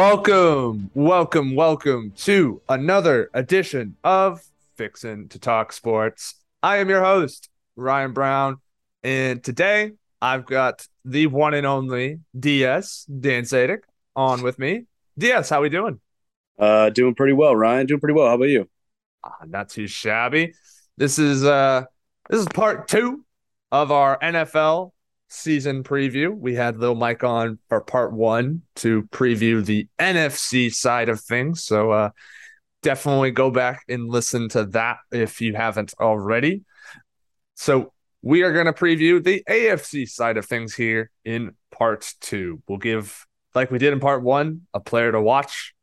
Welcome, welcome, welcome to another edition of Fixin' to Talk Sports. I am your host, Ryan Brown, and today I've got the one and only DS Dan Sadik on with me. DS, how we doing? Uh, doing pretty well, Ryan. Doing pretty well. How about you? Uh, not too shabby. This is uh, this is part two of our NFL season preview. We had Lil Mike on for part one to preview the NFC side of things. So uh, definitely go back and listen to that if you haven't already. So we are going to preview the AFC side of things here in part two. We'll give, like we did in part one, a player to watch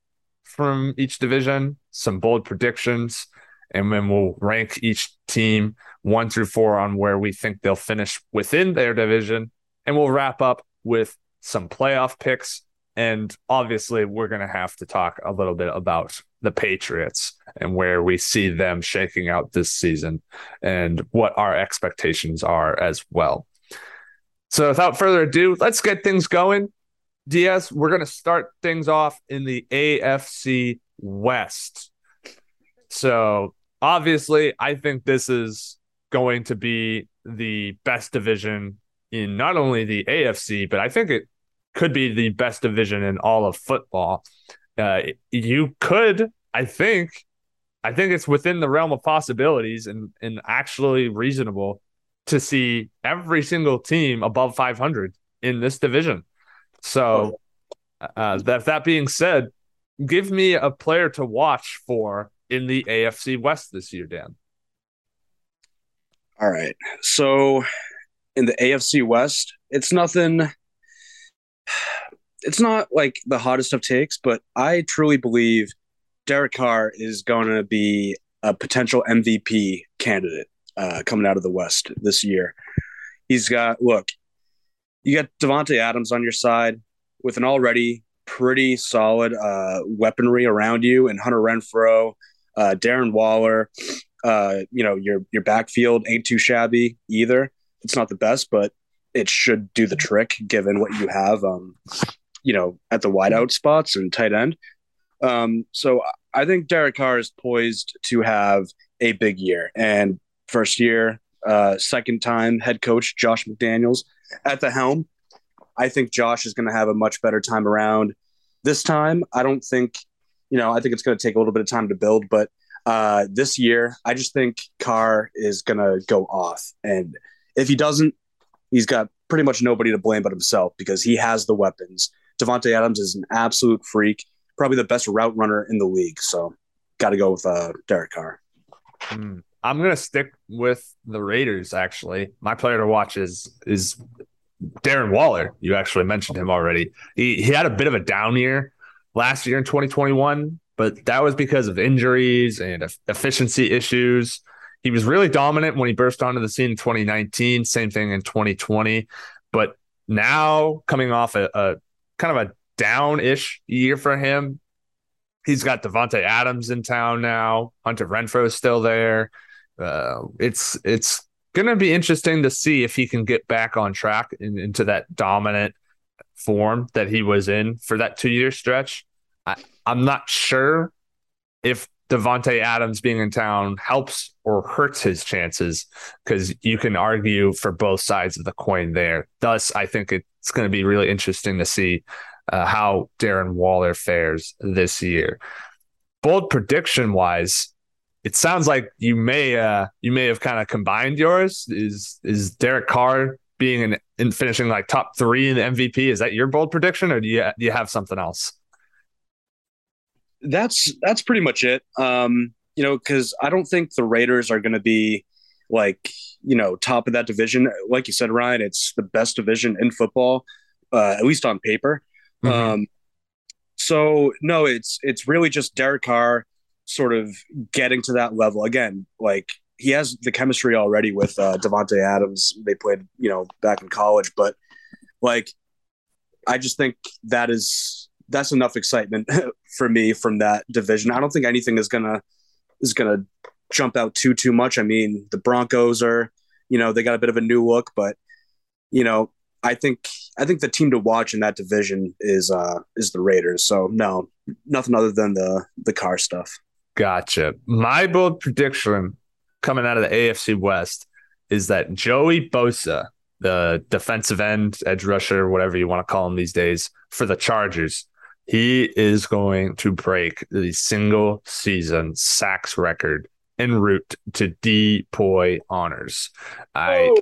from each division, some bold predictions, and then we'll rank each team one through four on where we think they'll finish within their division. And we'll wrap up with some playoff picks. And obviously, we're going to have to talk a little bit about the Patriots and where we see them shaking out this season and what our expectations are as well. So, without further ado, let's get things going. DS, we're going to start things off in the AFC West. So, obviously, I think this is going to be the best division in not only the AFC, but I think it could be the best division in all of football. Uh, you could, I think, I think it's within the realm of possibilities and and actually reasonable to see every single team above 500 in this division. So, uh, that that being said, give me a player to watch for in the AFC West this year, Dan. All right. So in the AFC West, it's nothing. It's not like the hottest of takes, but I truly believe Derek Carr is going to be a potential MVP candidate uh, coming out of the West this year. He's got look, you got Davante Adams on your side with an already pretty solid uh, weaponry around you, and Hunter Renfrow, uh, Darren Waller, uh, you know, your your backfield ain't too shabby either. It's not the best, but it should do the trick given what you have. Um, you know, at the wideout spots and tight end. Um, so I think Derek Carr is poised to have a big year and first year, uh, second time head coach Josh McDaniels at the helm. I think Josh is going to have a much better time around this time. I don't think, you know, I think it's going to take a little bit of time to build, but uh, this year, I just think Carr is going to go off. And if he doesn't, he's got pretty much nobody to blame but himself because he has the weapons. Davante Adams is an absolute freak, probably the best route runner in the league. So, got to go with uh, Derek Carr. Mm. I'm gonna stick with the Raiders. Actually, my player to watch is is Darren Waller. You actually mentioned him already. He he had a bit of a down year last year in 2021, but that was because of injuries and efficiency issues. He was really dominant when he burst onto the scene in 2019. Same thing in 2020. But now, coming off a, a kind of a down-ish year for him, he's got Davante Adams in town now. Hunter Renfrow is still there. Uh, it's it's going to be interesting to see if he can get back on track in, into that dominant form that he was in for that two-year stretch. I, I'm not sure if Davante Adams being in town helps or hurts his chances because you can argue for both sides of the coin there. Thus, I think it's going to be really interesting to see uh, how Darren Waller fares this year. Bold prediction wise, it sounds like you may uh, you may have kind of combined yours. Is is Derek Carr being in, in finishing like top three in the MVP? Is that your bold prediction, or do you do you have something else? That's that's pretty much it. Um, you know, because I don't think the Raiders are going to be like you know top of that division. Like you said, Ryan, it's the best division in football, uh, at least on paper. Mm-hmm. Um, so no, it's it's really just Derek Carr sort of getting to that level again. Like he has the chemistry already with uh, Davante Adams. They played, you know, back in college, but like I just think that is that's enough excitement for me from that division. I don't think anything is gonna is gonna jump out too too much. I mean, the Broncos are, you know, they got a bit of a new look, but you know, I think I think the team to watch in that division is uh is the Raiders. So no, nothing other than the the Carr stuff. Gotcha. My bold prediction coming out of the AFC West is that Joey Bosa, the defensive end, edge rusher, whatever you want to call him these days, for the Chargers, he is going to break the single season sacks record en route to DPOY honors. I oh.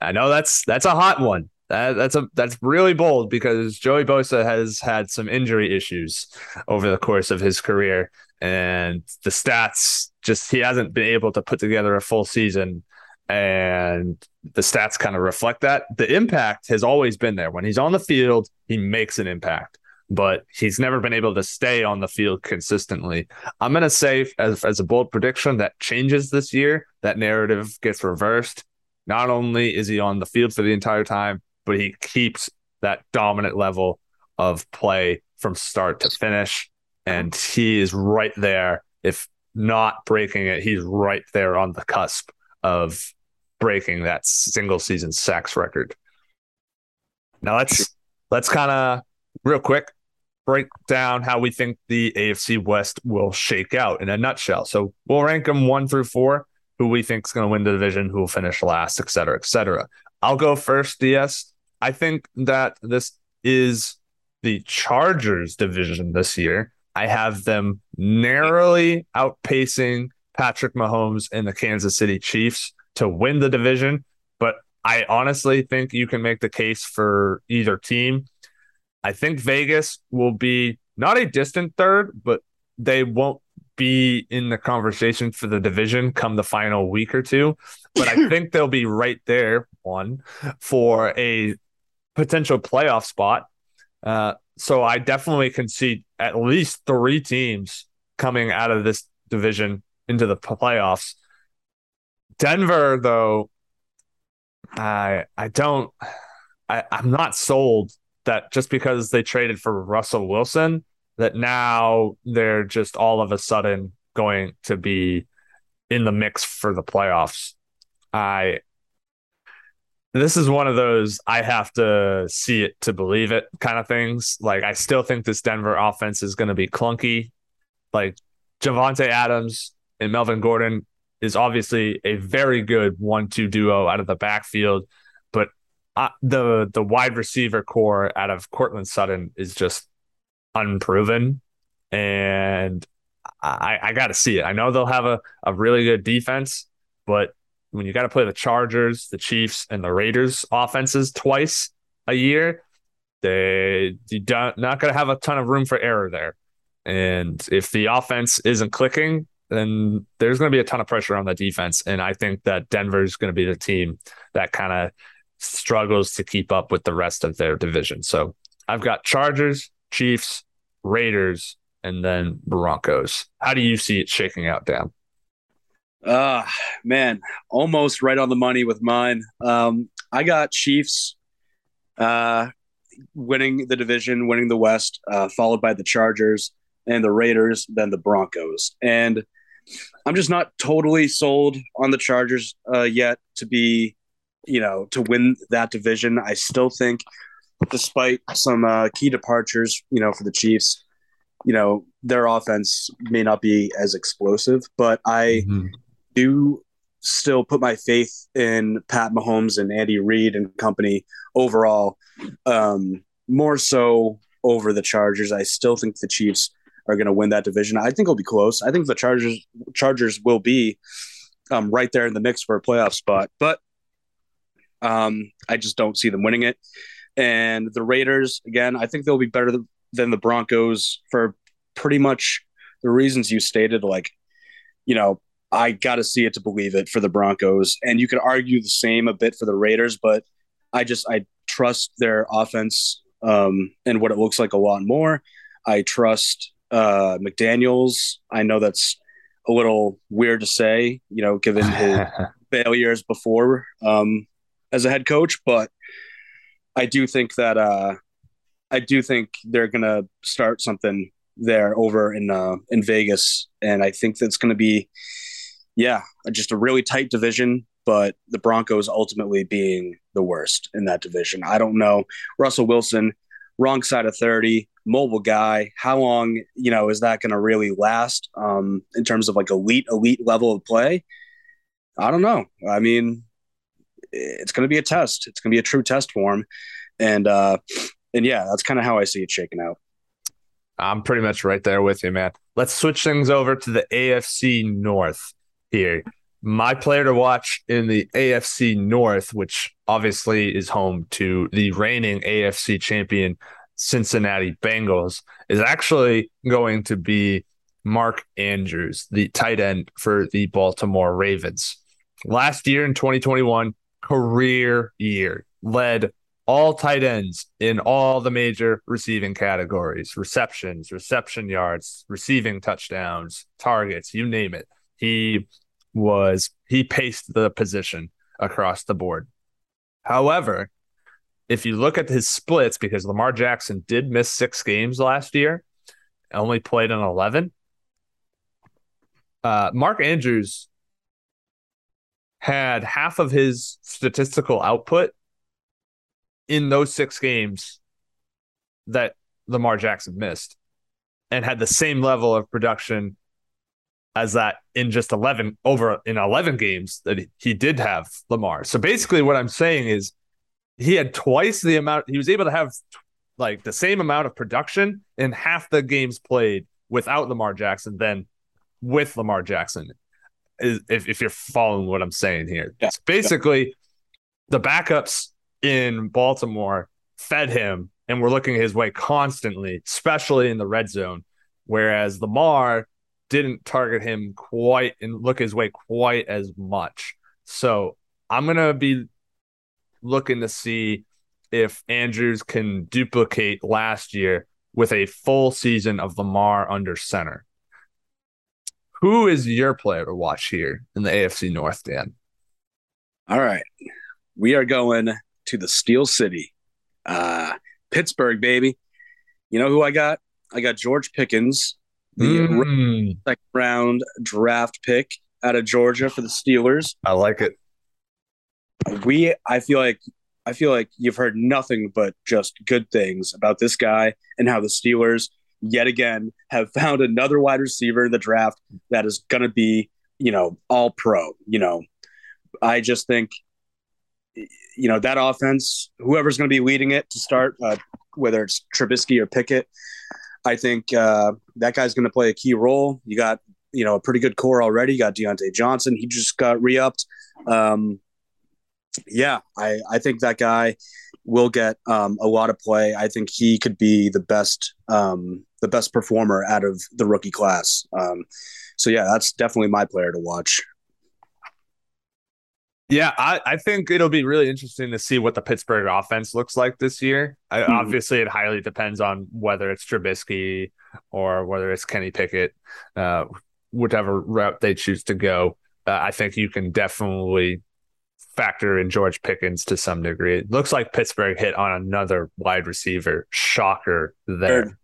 I know that's that's a hot one. That, that's a that's really bold because Joey Bosa has had some injury issues over the course of his career, and the stats just he hasn't been able to put together a full season, and the stats kind of reflect that. The impact has always been there. When he's on the field, he makes an impact, but he's never been able to stay on the field consistently. I'm gonna say as as a bold prediction that changes this year. That narrative gets reversed. Not only is he on the field for the entire time, but he keeps that dominant level of play from start to finish. And he is right there. If not breaking it, he's right there on the cusp of breaking that single season sacks record. Now let's let's kind of real quick break down how we think the AFC West will shake out in a nutshell. So we'll rank them one through four, who we think is going to win the division, who will finish last, et cetera, et cetera. I'll go first, DS. I think that this is the Chargers division this year. I have them narrowly outpacing Patrick Mahomes and the Kansas City Chiefs to win the division. But I honestly think you can make the case for either team. I think Vegas will be not a distant third, but they won't be in the conversation for the division come the final week or two. But I think they'll be right there, one, for a potential playoff spot. Uh, so I definitely can see at least three teams coming out of this division into the playoffs. Denver, though, I I don't I, I'm not sold that just because they traded for Russell Wilson, that now they're just all of a sudden going to be in the mix for the playoffs. I this is one of those I have to see it to believe it kind of things. Like I still think this Denver offense is going to be clunky. Like Davante Adams and Melvin Gordon is obviously a very good one-two duo out of the backfield, the the wide receiver corps out of Courtland Sutton is just unproven, and I, I got to see it. I know they'll have a, a really good defense, but when you got to play the Chargers, the Chiefs, and the Raiders offenses twice a year, they you don't not going to have a ton of room for error there. And if the offense isn't clicking, then there's going to be a ton of pressure on the defense. And I think that Denver is going to be the team that kind of struggles to keep up with the rest of their division. So I've got Chargers, Chiefs, Raiders, and then Broncos. How do you see it shaking out, Dan? Uh man, almost right on the money with mine. Um, I got Chiefs uh, winning the division, winning the West, uh, followed by the Chargers and the Raiders, then the Broncos. And I'm just not totally sold on the Chargers uh, yet to be, you know, to win that division. I still think, despite some uh, key departures, you know, for the Chiefs, you know, their offense may not be as explosive, but I mm-hmm do still put my faith in Pat Mahomes and Andy Reid and company overall. Um, more so over the Chargers. I still think the Chiefs are going to win that division. I think it'll be close. I think the Chargers Chargers will be um, right there in the mix for a playoff spot, but um, I just don't see them winning it. And the Raiders, again, I think they'll be better than the Broncos for pretty much the reasons you stated. Like, you know, I got to see it to believe it for the Broncos. And you could argue the same a bit for the Raiders, but I just I trust their offense um, and what it looks like a lot more. I trust uh, McDaniels. I know that's a little weird to say, you know, given his failures before um, as a head coach, but I do think that uh, I do think they're gonna start something there over in uh, in Vegas, and I think that's to be yeah, just a really tight division. but the Broncos ultimately being the worst in that division. I don't know. Russell Wilson, wrong side of 30, mobile guy. How long, you know, is that to really last um, in terms of like elite, elite level of play? I don't know. I mean, it's going to be a test. It's going to be a true test for him. And, uh, and yeah, that's kind of how I see it shaking out. I'm pretty much right there with you, man. Let's switch things over to the AFC North here. My player to watch in the AFC North, which obviously is home to the reigning AFC champion Cincinnati Bengals, is actually going to be Mark Andrews, the tight end for the Baltimore Ravens. Last year in 2021, career year, led all tight ends in all the major receiving categories receptions, reception yards, receiving touchdowns, targets, you name it. He was, he paced the position across the board. However, if you look at his splits, because Lamar Jackson did miss six games last year, only played in 11, uh, Mark Andrews had half of his statistical output in those six games that Lamar Jackson missed and had the same level of production as that in just 11 over in 11 games that he did have Lamar. So basically what I'm saying is he had twice the amount he was able to have like the same amount of production in half the games played without Lamar Jackson than with Lamar Jackson. If if you're following what I'm saying here. Yeah. It's basically yeah. the backups in Baltimore fed him and were looking his way constantly, especially in the red zone. Whereas Lamar didn't target him quite and look his way quite as much. So I'm going to be looking to see if Andrews can duplicate last year with a full season of Lamar under center. Who is your player to watch here in the AFC North, Dan? All right. We are going to the Steel City, uh, Pittsburgh, baby. You know who I got? I got George Pickens, the mm. second round draft pick out of Georgia for the Steelers. I like it. We, I feel like, I feel like you've heard nothing but just good things about this guy and how the Steelers yet again have found another wide receiver in the draft that is going to be, you know, all pro. You know, I just think you know that offense, whoever's going to be leading it to start, uh, whether it's Trubisky or Pickett, I think uh, that guy's going to play a key role. You got you know a pretty good core already. You got Diontae Johnson. He just got re-upped. Um, yeah, I I think that guy will get um, a lot of play. I think he could be the best um, the best performer out of the rookie class. Um, so yeah, that's definitely my player to watch. Yeah, I, I think it'll be really interesting to see what the Pittsburgh offense looks like this year. I, mm-hmm. Obviously, it highly depends on whether it's Trubisky or whether it's Kenny Pickett, uh, whatever route they choose to go. Uh, I think you can definitely factor in George Pickens to some degree. It looks like Pittsburgh hit on another wide receiver. Shocker there.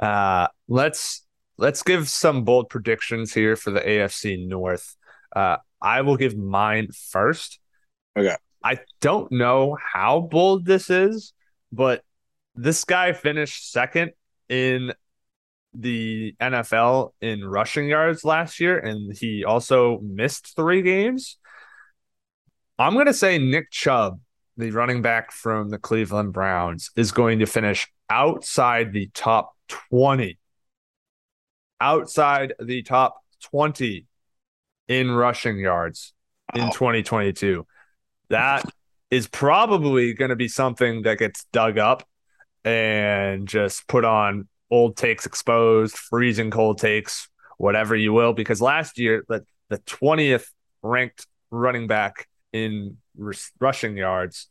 Uh, let's let's give some bold predictions here for the AFC North. Uh, I will give mine first. Okay. I don't know how bold this is, but this guy finished second in the NFL in rushing yards last year, and he also missed three games. I'm going to say Nick Chubb, the running back from the Cleveland Browns, is going to finish outside the top 20. Outside the top 20 in rushing yards wow. in 2022. That is probably going to be something that gets dug up and just put on old takes exposed, freezing cold takes, whatever you will. Because last year, the, the 20th ranked running back in rushing yards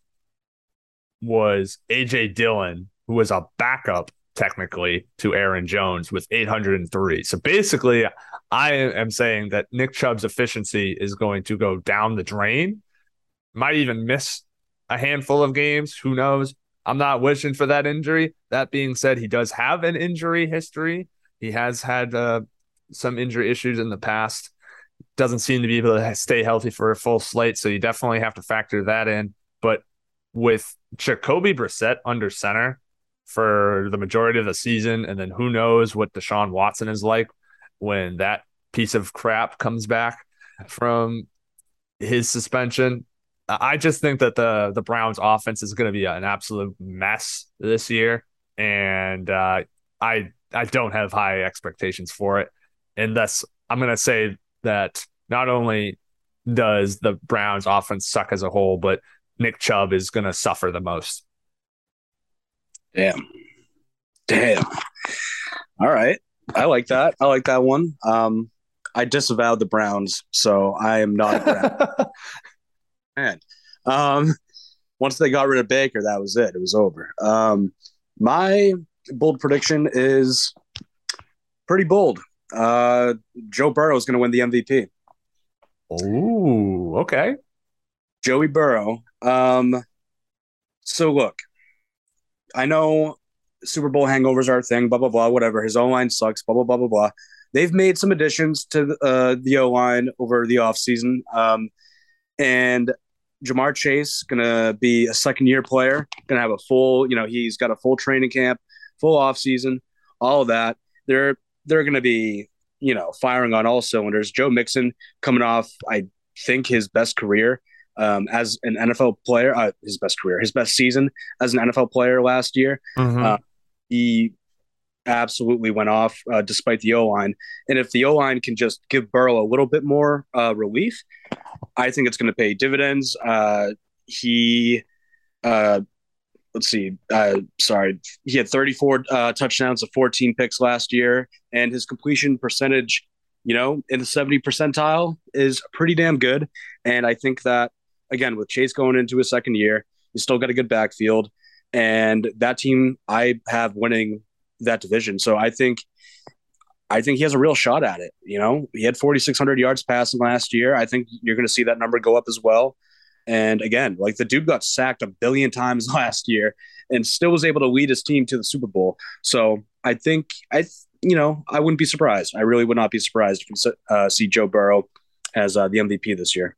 was AJ Dillon, who was a backup technically to Aaron Jones with 803. So basically, I am saying that Nick Chubb's efficiency is going to go down the drain. Might even miss a handful of games. Who knows? I'm not wishing for that injury. That being said, he does have an injury history. He has had uh, some injury issues in the past. Doesn't seem to be able to stay healthy for a full slate, so you definitely have to factor that in. But with Jacoby Brissett under center for the majority of the season, and then who knows what Deshaun Watson is like when that piece of crap comes back from his suspension. I just think that the the Browns offense is going to be an absolute mess this year, and uh, I I don't have high expectations for it. And thus, I'm going to say that not only does the Browns offense suck as a whole, but Nick Chubb is going to suffer the most. Damn. Damn. All right. I like that. I like that one. Um, I disavowed the Browns, so I am not a man. Um, once they got rid of Baker, that was it. It was over. Um, my bold prediction is pretty bold. Uh, Joe Burrow is going to win the MVP. Oh, okay. Joey Burrow. Um, so look, I know Super Bowl hangovers are a thing, blah blah blah, whatever. His O line sucks, blah blah blah blah blah. They've made some additions to uh, the O line over the offseason. Um, and Ja'Marr Chase gonna be a second year player, gonna have a full, you know, he's got a full training camp, full off season, all of that. They're they're gonna be, you know, firing on all cylinders. Joe Mixon coming off, I think his best career um, as an NFL player, uh, his best career, his best season as an NFL player last year. Mm-hmm. Uh, he absolutely went off uh, despite the O line. And if the O line can just give Burrow a little bit more uh, relief, I think it's going to pay dividends. Uh, he, uh, let's see, uh, sorry, he had 34 uh, touchdowns of 14 picks last year, and his completion percentage, you know, in the 70 percentile is pretty damn good. And I think that again with Chase going into his second year, he's still got a good backfield, and that team I have winning that division. So I think I think he has a real shot at it. You know, he had 4,600 yards passing last year. I think you're going to see that number go up as well. And again, like the dude got sacked a billion times last year and still was able to lead his team to the Super Bowl. So I think I, you know, I wouldn't be surprised. I really would not be surprised if we uh, see Joe Burrow as uh, the MVP this year.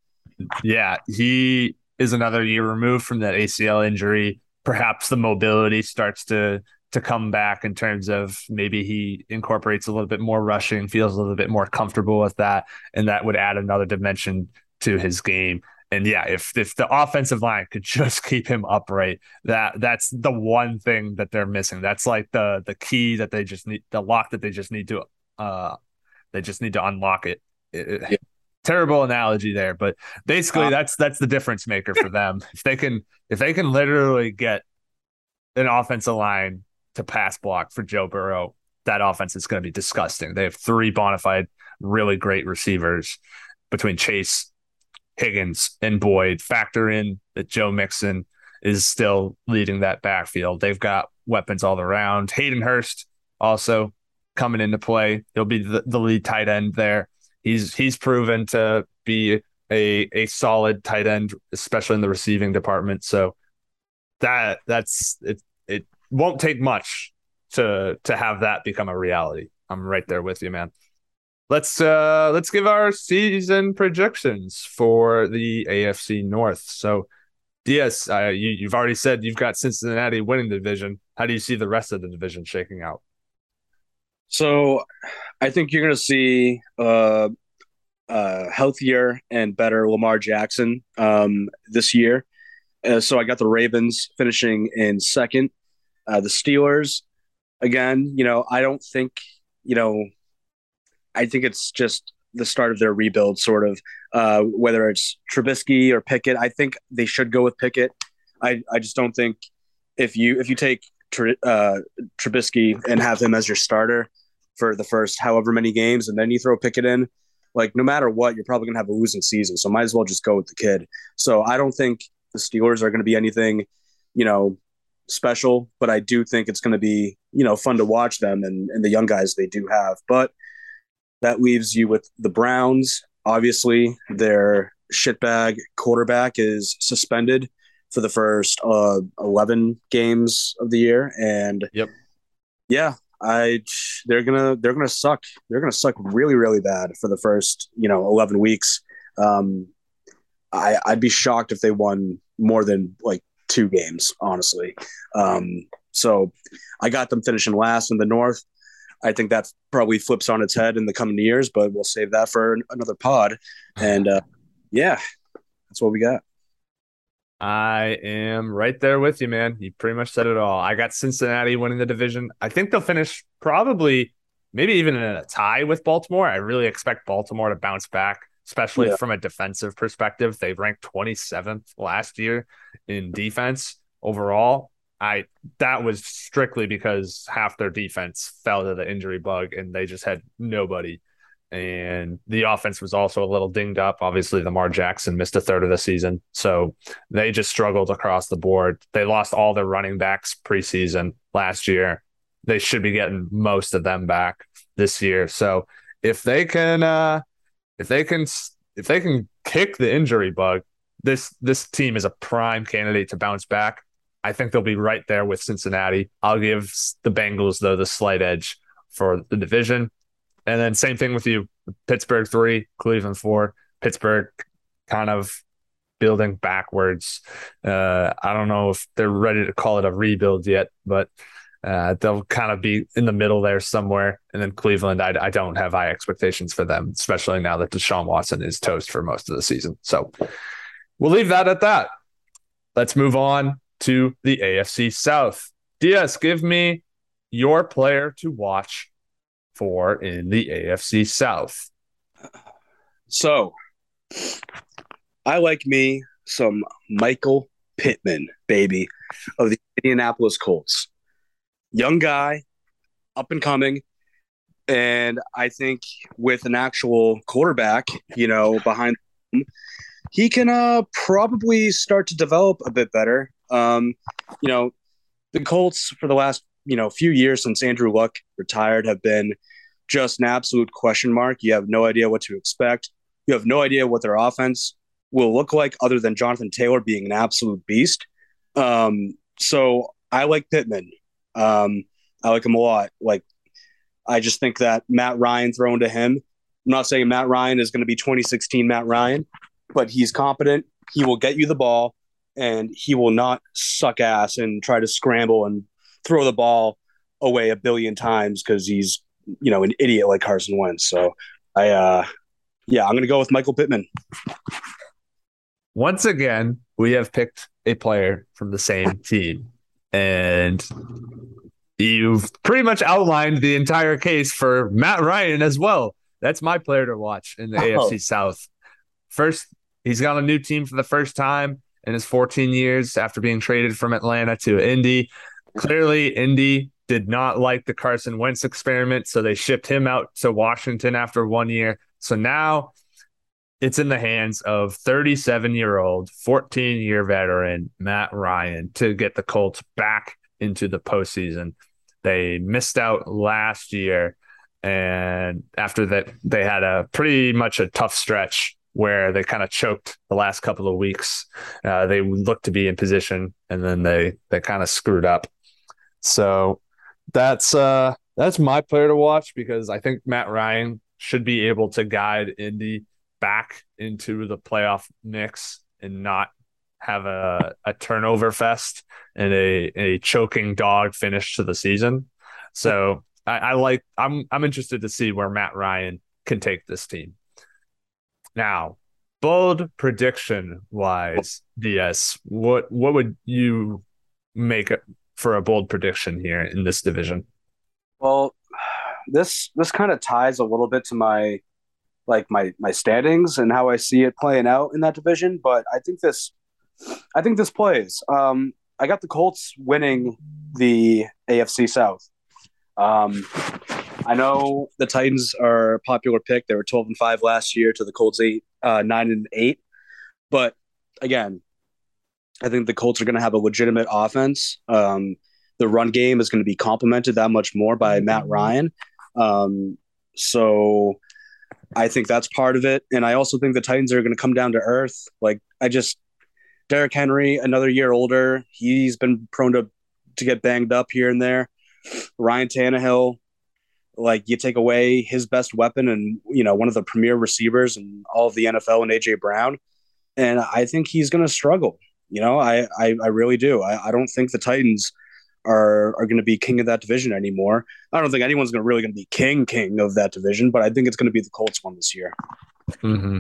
Yeah, he is another year removed from that ACL injury. Perhaps the mobility starts to to come back in terms of maybe he incorporates a little bit more rushing, feels a little bit more comfortable with that, and that would add another dimension to his game. And yeah, if if the offensive line could just keep him upright, that that's the one thing that they're missing. That's like the the key that they just need, the lock that they just need to uh they just need to unlock it. it yeah. Terrible analogy there, but basically uh, that's that's the difference maker for them. if they can if they can literally get an offensive line to pass block for Joe Burrow, that offense is going to be disgusting. They have three bona fide, really great receivers between Chase, Higgins, and Boyd. Factor in that Joe Mixon is still leading that backfield. They've got weapons all around. Hayden Hurst also coming into play. He'll be the, the lead tight end there. He's he's proven to be a a solid tight end, especially in the receiving department. So that that's it won't take much to to have that become a reality. I'm right there with you, man. Let's uh let's give our season projections for the AFC North. So DS, uh, you, you've already said you've got Cincinnati winning the division. How do you see the rest of the division shaking out? So, I think you're going to see uh, uh, healthier and better Lamar Jackson um, this year. Uh, so I got the Ravens finishing in second. Uh, the Steelers, again, you know, I don't think, you know, I think it's just the start of their rebuild, sort of. Uh, whether it's Trubisky or Pickett, I think they should go with Pickett. I, I just don't think if you if you take uh, Trubisky and have him as your starter for the first however many games, and then you throw Pickett in, like no matter what, you're probably gonna have a losing season. So might as well just go with the kid. So I don't think the Steelers are to be anything, you know, special, but I do think it's to be, you know, fun to watch them and, and the young guys they do have. But that leaves you with the Browns. Obviously, their shitbag quarterback is suspended for the first uh, 11 games of the year. And yep. yeah, I they're gonna they're gonna suck. They're gonna suck really really bad for the first you know eleven weeks. Um, I I'd be shocked if they won more than like two games, honestly. Um, so I got them finishing last in the North. I think that probably flips on its head in the coming years, but we'll save that for another pod. And uh, yeah, that's what we got. I am right there with you, man. You pretty much said it all. I got Cincinnati winning the division. I think they'll finish probably, maybe even in a tie with Baltimore. I really expect Baltimore to bounce back, especially yeah. from a defensive perspective. They ranked 27th last year in defense overall. I that was strictly because half their defense fell to the injury bug and they just had nobody. And the offense was also a little dinged up. Obviously, Lamar Jackson missed a third of the season. So they just struggled across the board. They lost all their running backs preseason last year. They should be getting most of them back this year. So if they can uh if they can if they can kick the injury bug, this this team is a prime candidate to bounce back. I think they'll be right there with Cincinnati. I'll give the Bengals though the slight edge for the division. And then same thing with you. Pittsburgh three, Cleveland four. Pittsburgh kind of building backwards. Uh, I don't know if they're ready to call it a rebuild yet, but uh, they'll kind of be in the middle there somewhere. And then Cleveland, I, I don't have high expectations for them, especially now that Deshaun Watson is toast for most of the season. So we'll leave that at that. Let's move on to the AFC South. DS, give me your player to watch for in the AFC South. So, I like me some Michael Pittman, baby, of the Indianapolis Colts. Young guy, up and coming. And I think with an actual quarterback, you know, behind him, he can uh, probably start to develop a bit better. Um, you know, the Colts for the last you know few years since Andrew Luck retired have been just an absolute question mark. You have no idea what to expect. You have no idea what their offense will look like, other than Jonathan Taylor being an absolute beast. Um, so I like Pittman. Um, I like him a lot. Like I just think that Matt Ryan thrown to him. I'm not saying Matt Ryan is going to be 2016 Matt Ryan, but he's competent. He will get you the ball and he will not suck ass and try to scramble and throw the ball away a billion times because he's you know an idiot like Carson Wentz. So I uh yeah, I'm gonna go with Michael Pittman. Once again, we have picked a player from the same team. And you've pretty much outlined the entire case for Matt Ryan as well. That's my player to watch in the oh. AFC South. First, he's got a new team for the first time in his 14 years after being traded from Atlanta to Indy. Clearly, Indy did not like the Carson Wentz experiment, so they shipped him out to Washington after one year. So now it's in the hands of 37 year old, 14 year veteran Matt Ryan to get the Colts back into the postseason. They missed out last year. And after that, they had a pretty much a tough stretch where they kind of choked the last couple of weeks. Uh, they looked to be in position, and then they they kind of screwed up. So that's uh that's my player to watch because I think Matt Ryan should be able to guide Indy back into the playoff mix and not have a, a turnover fest and a, a choking dog finish to the season. So I, I like I'm I'm interested to see where Matt Ryan can take this team. Now, bold prediction wise, DS, what what would you make for a bold prediction here in this division? Well, this this kind of ties a little bit to my like my my standings and how I see it playing out in that division, but I think this I think this plays. Um, I got the Colts winning the AFC South. Um, I know the Titans are a popular pick. They were 12 and 5 last year to the Colts 8 uh, 9 and 8. But again, I think the Colts are going to have a legitimate offense. Um, the run game is going to be complemented that much more by Matt Ryan. Um, so I think that's part of it. And I also think the Titans are going to come down to earth. Like I just Derrick Henry, another year older. He's been prone to to get banged up here and there. Ryan Tannehill, like you take away his best weapon and you know one of the premier receivers and all of the NFL and AJ Brown, and I think he's going to struggle. You know, I I, I really do. I, I don't think the Titans are are going to be king of that division anymore. I don't think anyone's going to really going to be king king of that division, but I think it's going to be the Colts one this year. Mm-hmm.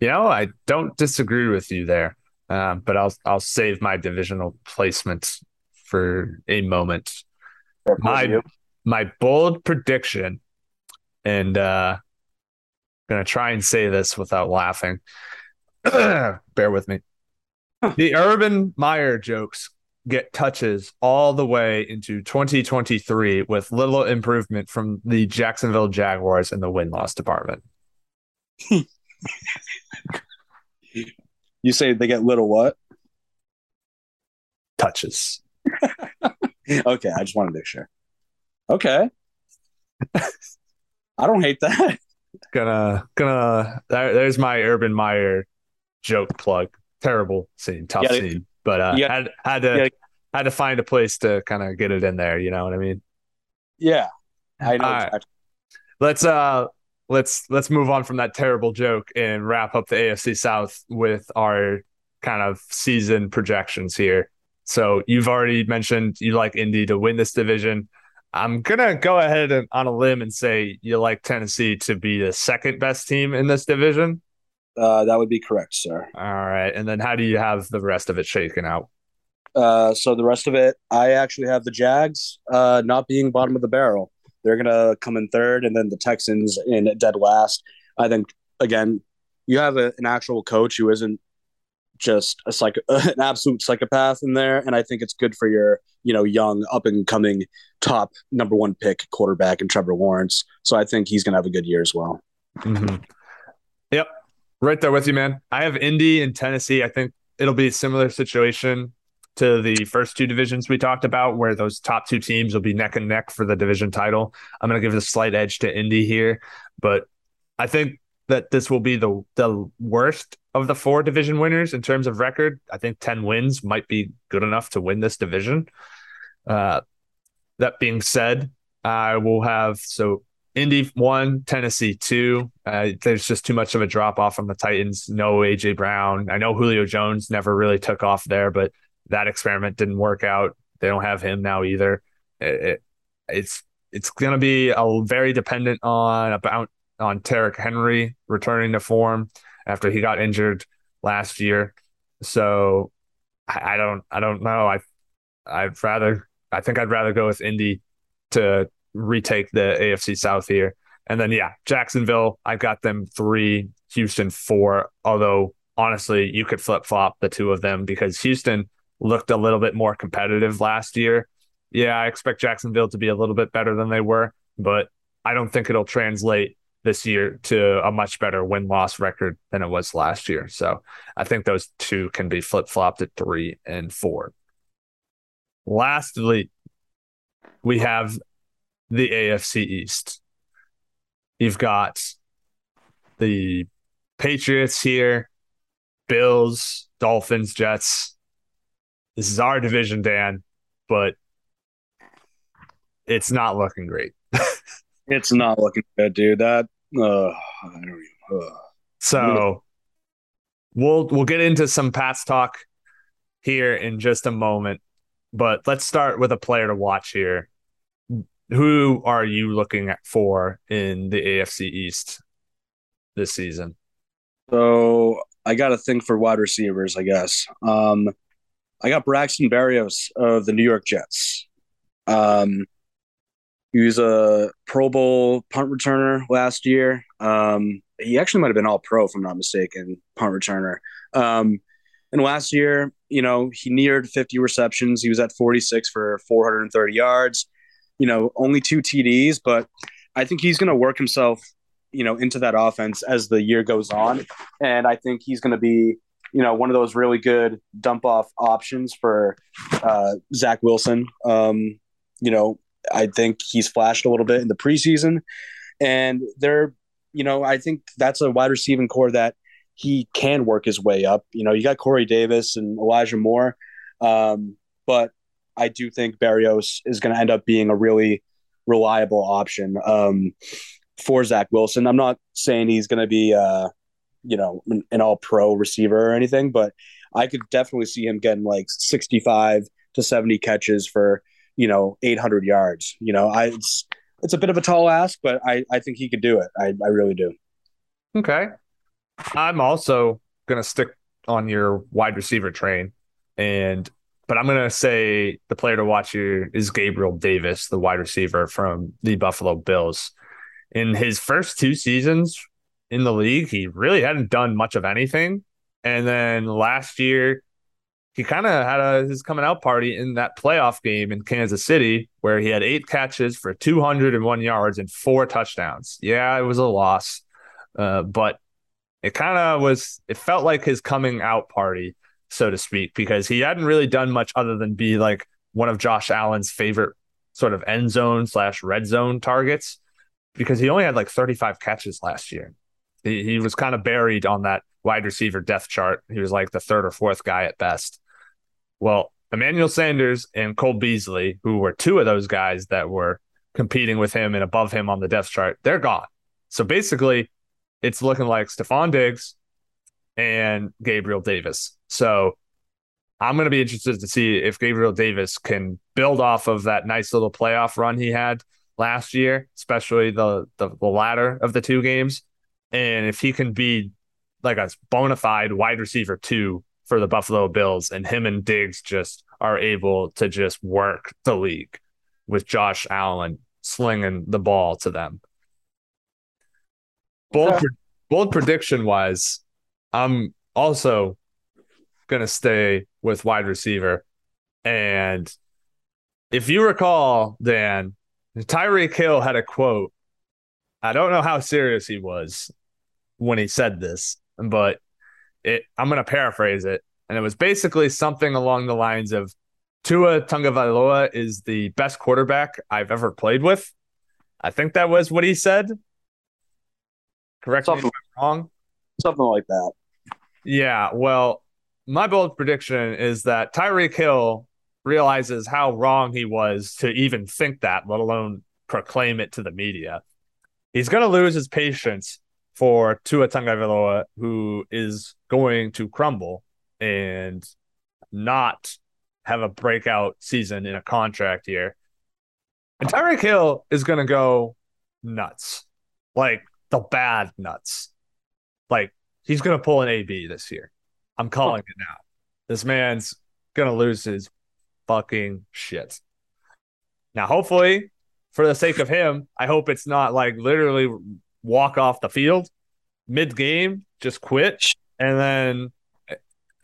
You know, I don't disagree with you there, um, but I'll I'll save my divisional placement for a moment. My my bold prediction, and uh, I'm gonna try and say this without laughing. Bear with me. The Urban Meyer jokes get touches all the way into 2023 with little improvement from the Jacksonville Jaguars in the win loss department. you say they get little what? Touches. okay, I just want to make sure. Okay. I don't hate that. Gonna gonna there, there's my Urban Meyer joke plug. Terrible scene, tough scene. But uh yeah. had had to had to find a place to kind of get it in there, you know what I mean? Yeah. I know exactly. Let's uh let's let's move on from that terrible joke and wrap up the AFC South with our kind of season projections here. So you've already mentioned you like Indy to win this division. I'm gonna go ahead and on a limb and say you like Tennessee to be the second best team in this division. Uh, that would be correct, sir. All right, and then how do you have the rest of it shaken out? Uh, so the rest of it, I actually have the Jags uh, not being bottom of the barrel. They're gonna come in third, and then the Texans in dead last. I think again, you have a, an actual coach who isn't just a psych an absolute psychopath in there, and I think it's good for your you know young up and coming top number one pick quarterback in Trevor Lawrence. So I think he's gonna have a good year as well. Mm-hmm. Yep, right there with you, man. I have Indy and Tennessee. I think it'll be a similar situation to the first two divisions we talked about, where those top two teams will be neck and neck for the division title. I'm going to give a slight edge to Indy here, but I think that this will be the the worst of the four division winners in terms of record. I think 10 wins might be good enough to win this division. Uh, that being said, I will have so Indy one, Tennessee two. Uh, there's just too much of a drop off from the Titans. No AJ Brown. I know Julio Jones never really took off there, but that experiment didn't work out. They don't have him now either. It, it, it's it's going to be a very dependent on about on Derrick Henry returning to form after he got injured last year. So I, I don't I don't know. I I'd rather I think I'd rather go with Indy to retake the AFC South here. And then yeah, Jacksonville, I've got them three, Houston four. Although honestly, you could flip flop the two of them because Houston looked a little bit more competitive last year. Yeah, I expect Jacksonville to be a little bit better than they were, but I don't think it'll translate this year to a much better win loss record than it was last year. So I think those two can be flip flopped at three and four. Lastly, we have the AFC East. You've got the Patriots here, Bills, Dolphins, Jets, this is our division, Dan, but it's not looking great. it's not looking good, dude. That uh, I don't even. Uh. So we'll we'll get into some Pats talk here in just a moment, but let's start with a player to watch here. Who are you looking at for in the AFC East this season? So I got a thing for wide receivers, I guess. Um, I got Braxton Berrios of the New York Jets. Um, he was a Pro Bowl punt returner last year. Um, he actually might have been all pro, if I'm not mistaken, punt returner. Um, and last year, you know, he neared 50 receptions. He was at 46 for 430 yards. You know, only two TDs, but I think he's going to work himself, you know, into that offense as the year goes on. And I think he's going to be you know, one of those really good dump off options for uh, Zach Wilson. Um, you know, I think he's flashed a little bit in the preseason, and they're, you know, I think that's a wide receiving corps that he can work his way up. You know, you got Corey Davis and Elijah Moore, um, but I do think Berrios is going to end up being a really reliable option um, for Zach Wilson. I'm not saying he's going to be, uh, you know, an, an all pro receiver or anything, but I could definitely see him getting like 65 to 70 catches for, you know, 800 yards. You know, I, it's, it's a bit of a tall ask, but I, I think he could do it. I, I really do. Okay. I'm also to stick on your wide receiver train. And but I'm gonna say the player to watch here is Gabriel Davis, the wide receiver from the Buffalo Bills. In his first two seasons in the league, he really hadn't done much of anything. And then last year, he kind of had a, his coming out party in that playoff game in Kansas City, where he had eight catches for 201 yards and four touchdowns. Yeah, it was a loss, uh, but it kind of was, it felt like his coming out party so to speak, because he hadn't really done much other than be like one of Josh Allen's favorite sort of end zone slash red zone targets because he only had like 35 catches last year. He, he was kind of buried on that wide receiver depth chart. He was like the third or fourth guy at best. Well, Emmanuel Sanders and Cole Beasley, who were two of those guys that were competing with him and above him on the depth chart, they're gone. So basically, it's looking like Stefon Diggs and Gabriel Davis. So I'm going to be interested to see if Gabriel Davis can build off of that nice little playoff run he had last year, especially the, the, the latter of the two games, and if he can be like a bona fide wide receiver two for the Buffalo Bills, and him and Diggs just are able to just work the league with Josh Allen slinging the ball to them. Bold, bold prediction wise, I'm also going to stay with wide receiver. And if you recall, Dan, Tyreek Hill had a quote. I don't know how serious he was when he said this, but it, I'm going to paraphrase it. And it was basically something along the lines of Tua Tagovailoa is the best quarterback I've ever played with. I think that was what he said. Correct something, me if I'm wrong. Something like that. Yeah, well, my bold prediction is that Tyreek Hill realizes how wrong he was to even think that, let alone proclaim it to the media. He's going to lose his patience for Tua Tagovailoa, who is going to crumble and not have a breakout season in a contract year. And Tyreek Hill is going to go nuts, like the bad nuts. Like he's going to pull an AB this year. I'm calling it now. This man's gonna lose his fucking shit. Now, hopefully, for the sake of him, I hope it's not like literally walk off the field mid game, just quit, and then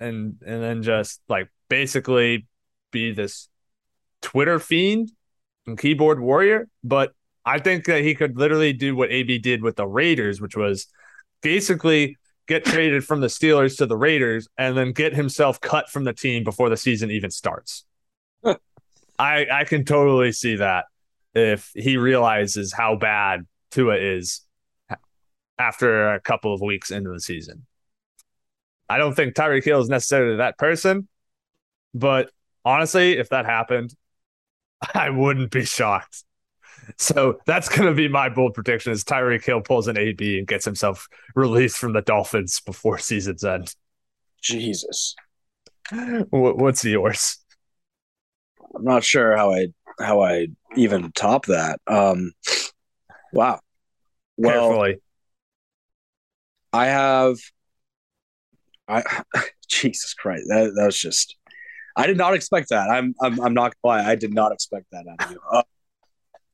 and and then just like basically be this Twitter fiend and keyboard warrior. But I think that he could literally do what AB did with the Raiders, which was basically get traded from the Steelers to the Raiders, and then get himself cut from the team before the season even starts. I I can totally see that if he realizes how bad Tua is after a couple of weeks into the season. I don't think Tyreek Hill is necessarily that person, but honestly, if that happened, I wouldn't be shocked. So that's going to be my bold prediction: is Tyreek Hill pulls an AB and gets himself released from the Dolphins before season's end. Jesus, what's yours? I'm not sure how I how I even top that. Um, wow. Well, Carefully. I have. I Jesus Christ, that that was just. I did not expect that. I'm I'm I'm not gonna lie. I did not expect that out of you. Uh,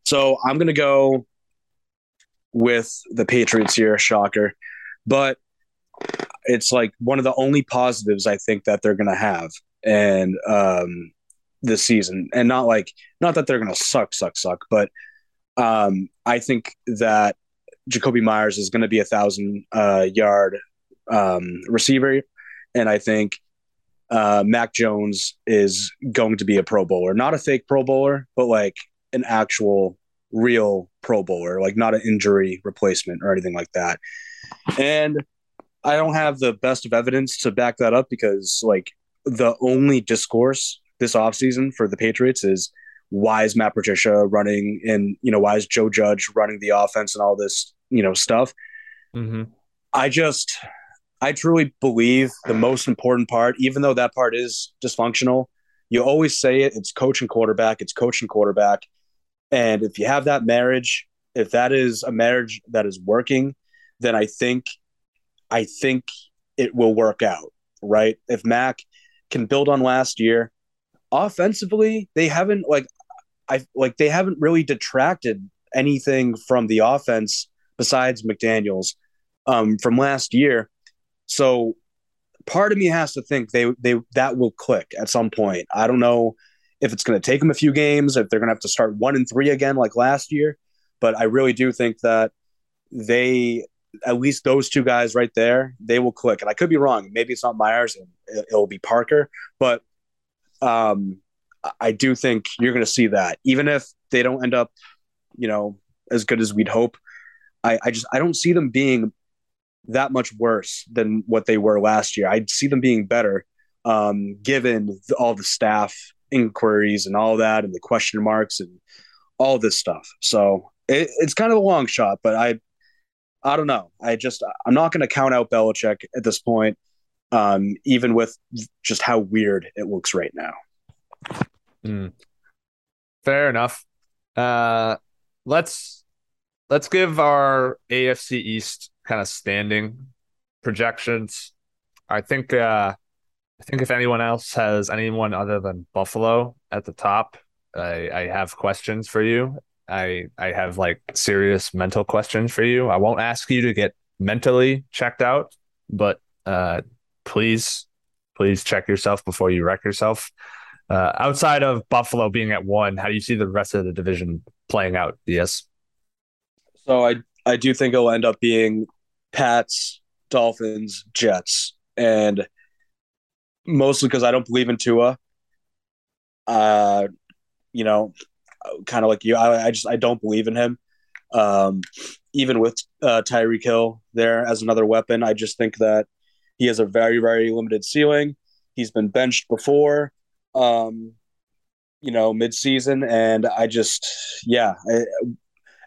so I'm to go with the Patriots here, shocker. But it's like one of the only positives I think that they're to have and um this season and not like not that they're to suck suck suck but um I think that Jakobi Myers is going to be a thousand uh, yard um, receiver, and I think uh, Mac Jones is going to be a Pro Bowler, not a fake Pro Bowler, but like an actual real Pro Bowler, like not an injury replacement or anything like that. And I don't have the best of evidence to back that up because like the only discourse this offseason for the Patriots is why is Matt Patricia running and you know why is Joe Judge running the offense and all this you know stuff. Mm-hmm. I just I truly believe the most important part, even though that part is dysfunctional, you always say it. It's coach and quarterback. It's coach and quarterback. And if you have that marriage, if that is a marriage that is working, then I think I think it will work out, right? If Mac can build on last year, offensively, they haven't like I like they haven't really detracted anything from the offense besides McDaniels um, from last year. So part of me has to think they they that will click at some point. I don't know if it's going to take them a few games, if they're going to have to start one and three again like last year, but I really do think that they at least those two guys right there they will click. And I could be wrong. Maybe it's not Myers and it'll be Parker, but um, I do think you're going to see that even if they don't end up, you know, as good as we'd hope. I, I just I don't see them being that much worse than what they were last year. I see them being better, um, given the, all the staff inquiries and all that, and the question marks and all this stuff. So it, it's kind of a long shot, but I, I don't know. I just I'm not going to count out Belichick at this point, um, even with just how weird it looks right now. Mm. Fair enough. Uh, let's let's give our AFC East kind of standing projections. I think uh I think if anyone else has anyone other than Buffalo at the top, I, I have questions for you. I I have like serious mental questions for you. I won't ask you to get mentally checked out, but uh please please check yourself before you wreck yourself. Uh, outside of Buffalo being at one, how do you see the rest of the division playing out? Yes. So I I do think it'll end up being Pats, Dolphins, Jets, and mostly because I don't believe in Tua. Uh, you know, kind of like you, I, I, just I don't believe in him. Um, even with uh, Tyreek Hill there as another weapon, I just think that he has a very very limited ceiling. He's been benched before, um, you know, mid-season, and I just yeah, I,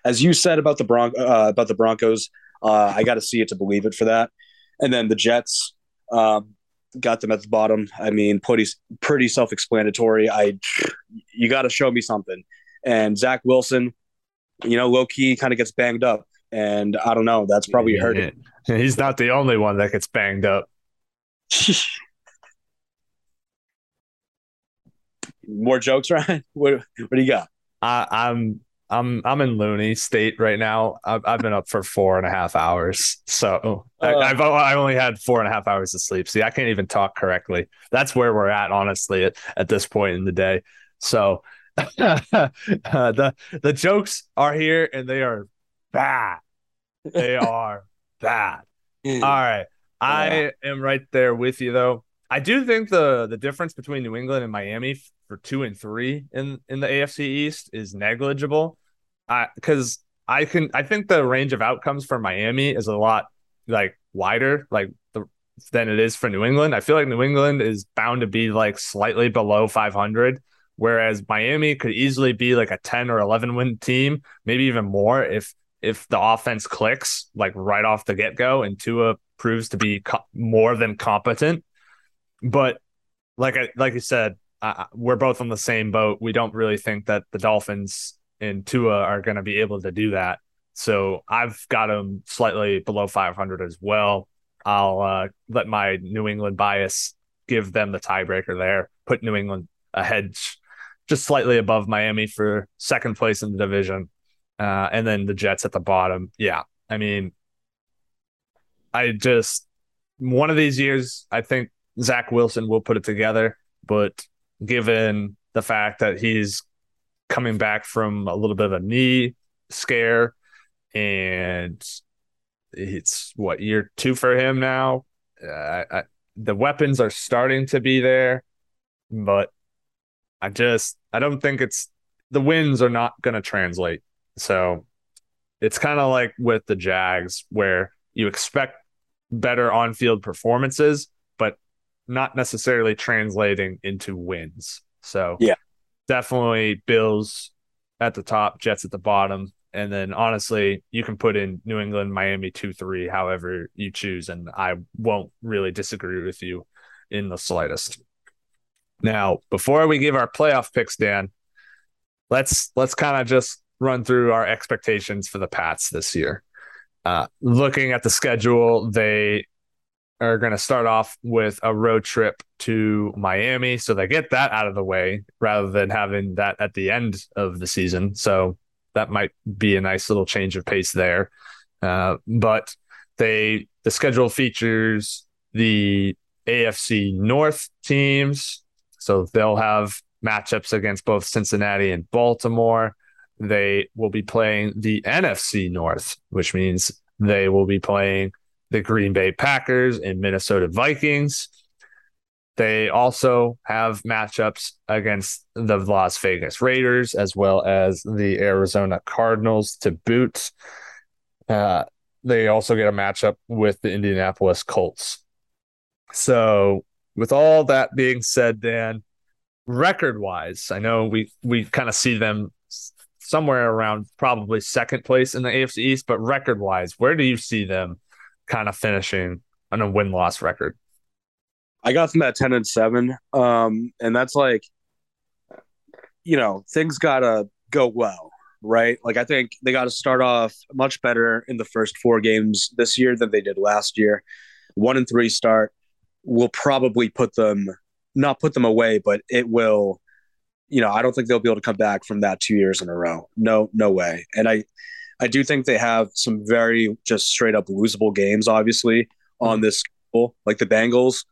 as you said about the Bron- uh, about the Broncos, uh, I got to see it to believe it for that. And then the Jets um, got them at the bottom. I mean, pretty pretty self explanatory. I you got to show me something. And Zach Wilson, you know, low key kind of gets banged up, and I don't know. That's probably hurt it. He's not the only one that gets banged up. More jokes, Ryan? What, what do you got? I, I'm I'm I'm in loony state right now. I've, I've been up for four and a half hours, so uh, I, have I only had four and a half hours of sleep. See, I can't even talk correctly. That's where we're at, honestly, at, at this point in the day. So uh, the the jokes are here, and they are bad. They are bad. All right, I am right there with you, though. I do think the the difference between New England and Miami for two and three in in the AFC East is negligible because I, I can I think the range of outcomes for Miami is a lot like wider like the, than it is for New England. I feel like New England is bound to be like slightly below 500 whereas Miami could easily be like a 10 or 11 win team, maybe even more if if the offense clicks like right off the get-go and Tua proves to be co- more than competent. But like I like you said, uh, we're both on the same boat. We don't really think that the Dolphins and Tua are going to be able to do that. So I've got them slightly below 500 as well. I'll uh, let my New England bias give them the tiebreaker there, put New England ahead just slightly above Miami for second place in the division. Uh, and then the Jets at the bottom. Yeah. I mean, I just, one of these years, I think Zach Wilson will put it together. But given the fact that he's coming back from a little bit of a knee scare and it's what year two for him now. Uh, I, the weapons are starting to be there, but I just I don't think it's the wins are not going to translate. So it's kind of like with the Jags where you expect better on-field performances, but not necessarily translating into wins. So yeah, definitely Bills at the top, Jets at the bottom. And then honestly, you can put in New England, Miami 2 3, however you choose. And I won't really disagree with you in the slightest. Now, before we give our playoff picks, Dan, let's let's kind of just run through our expectations for the Pats this year. Uh, looking at the schedule, they are going to start off with a road trip to Miami. So they get that out of the way rather than having that at the end of the season. So that might be a nice little change of pace there. Uh, but they, the schedule features the AFC North teams. So they'll have matchups against both Cincinnati and Baltimore. They will be playing the NFC North, which means they will be playing the Green Bay Packers and Minnesota Vikings. They also have matchups against the Las Vegas Raiders as well as the Arizona Cardinals to boot. Uh, they also get a matchup with the Indianapolis Colts. So, with all that being said, Dan, record wise, I know we we kind of see them somewhere around probably second place in the AFC East, but record wise, where do you see them kind of finishing on a win loss record? I got them at 10 and 7. Um, and that's like, you know, things got to go well, right? Like, I think they got to start off much better in the first four games this year than they did last year. One and three start will probably put them, not put them away, but it will, you know, I don't think they'll be able to come back from that two years in a row. No, no way. And I, I do think they have some very just straight up losable games, obviously, on mm-hmm. this school, like the Bengals.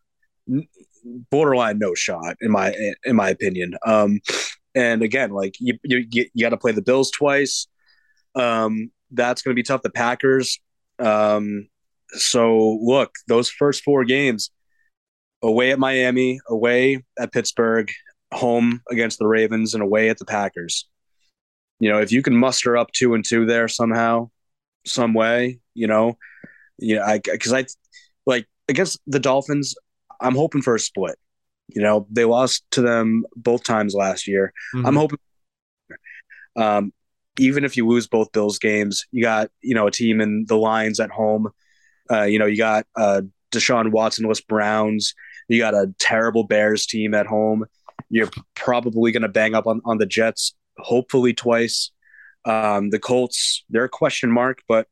Borderline no shot in my in my opinion. Um, and again, like you you, you got to play the Bills twice. Um, that's going to be tough. The Packers. Um, so look, those first four games, away at Miami, away at Pittsburgh, home against the Ravens, and away at the Packers you know, if you can muster up two and two there somehow, some way, you know, you know, I because I like against the Dolphins, I'm hoping for a split. You know, they lost to them both times last year. Mm-hmm. I'm hoping. Um, even if you lose both Bills games, you got you know a team in the Lions at home. Uh, you know, you got uh, Deshaun Watsonless Browns. You got a terrible Bears team at home. You're probably going to bang up on, on the Jets hopefully twice. Um, the Colts, they're a question mark, but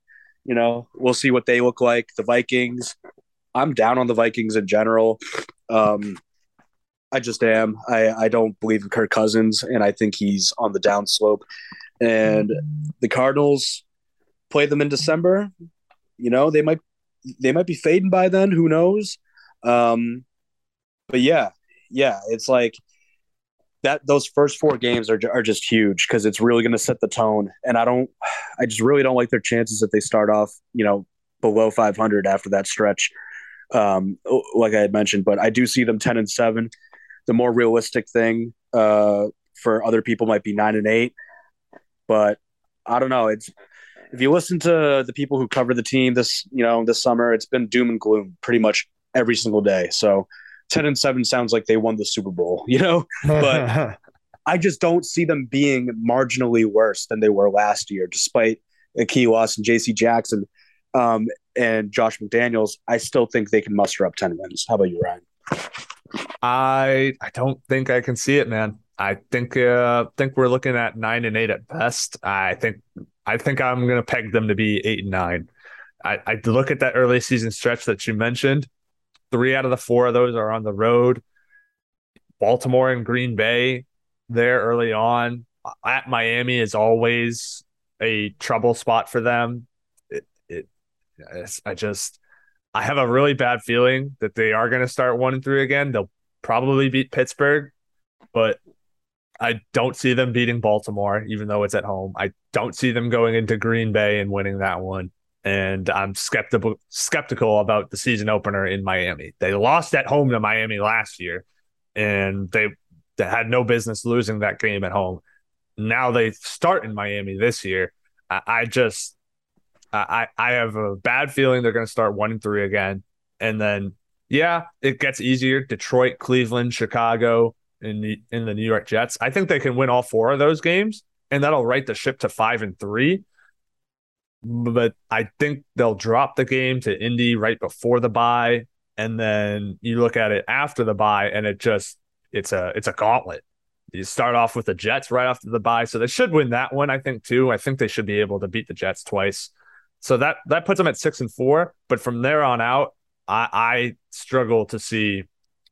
you know, we'll see what they look like. The Vikings, I'm down on the Vikings in general. Um, I just am. I, I don't believe in Kirk Cousins, and I think he's on the downslope. And the Cardinals play them in December. You know, they might they might be fading by then. Who knows? Um, but yeah, yeah, it's like that those first four games are are just huge because it's really going to set the tone. And I don't, I just really don't like their chances if they start off, you know, below 500 after that stretch. Um, like I had mentioned, but I do see them 10 and seven. The more realistic thing uh, for other people might be nine and eight, but I don't know. It's if you listen to the people who cover the team this, you know, this summer, it's been doom and gloom pretty much every single day. So 10 and 7 sounds like they won the Super Bowl, you know? But I just don't see them being marginally worse than they were last year, despite Key Loss and JC Jackson um, and Josh McDaniels. I still think they can muster up 10 wins. How about you, Ryan? I I don't think I can see it, man. I think uh think we're looking at nine and eight at best. I think I think I'm gonna peg them to be eight and nine. I, I look at that early season stretch that you mentioned. Three out of the four of those are on the road. Baltimore and Green Bay there early on. At Miami is always a trouble spot for them. It, it, I just, I have a really bad feeling that they are going to start one and three again. They'll probably beat Pittsburgh, but I don't see them beating Baltimore, even though it's at home. I don't see them going into Green Bay and winning that one and I'm skeptical skeptical about the season opener in Miami. They lost at home to Miami last year, and they, they had no business losing that game at home. Now they start in Miami this year. I, I just I I have a bad feeling they're going to start one and three again, and then yeah, it gets easier. Detroit, Cleveland, Chicago, in the in the New York Jets. I think they can win all four of those games, and that'll right the ship to five and three. But I think they'll drop the game to Indy right before the bye, and then you look at it after the bye, and it just it's a it's a gauntlet. You start off with the Jets right after the bye, so they should win that one. I think too. I think they should be able to beat the Jets twice. So that that puts them at six and four. But from there on out, I, I struggle to see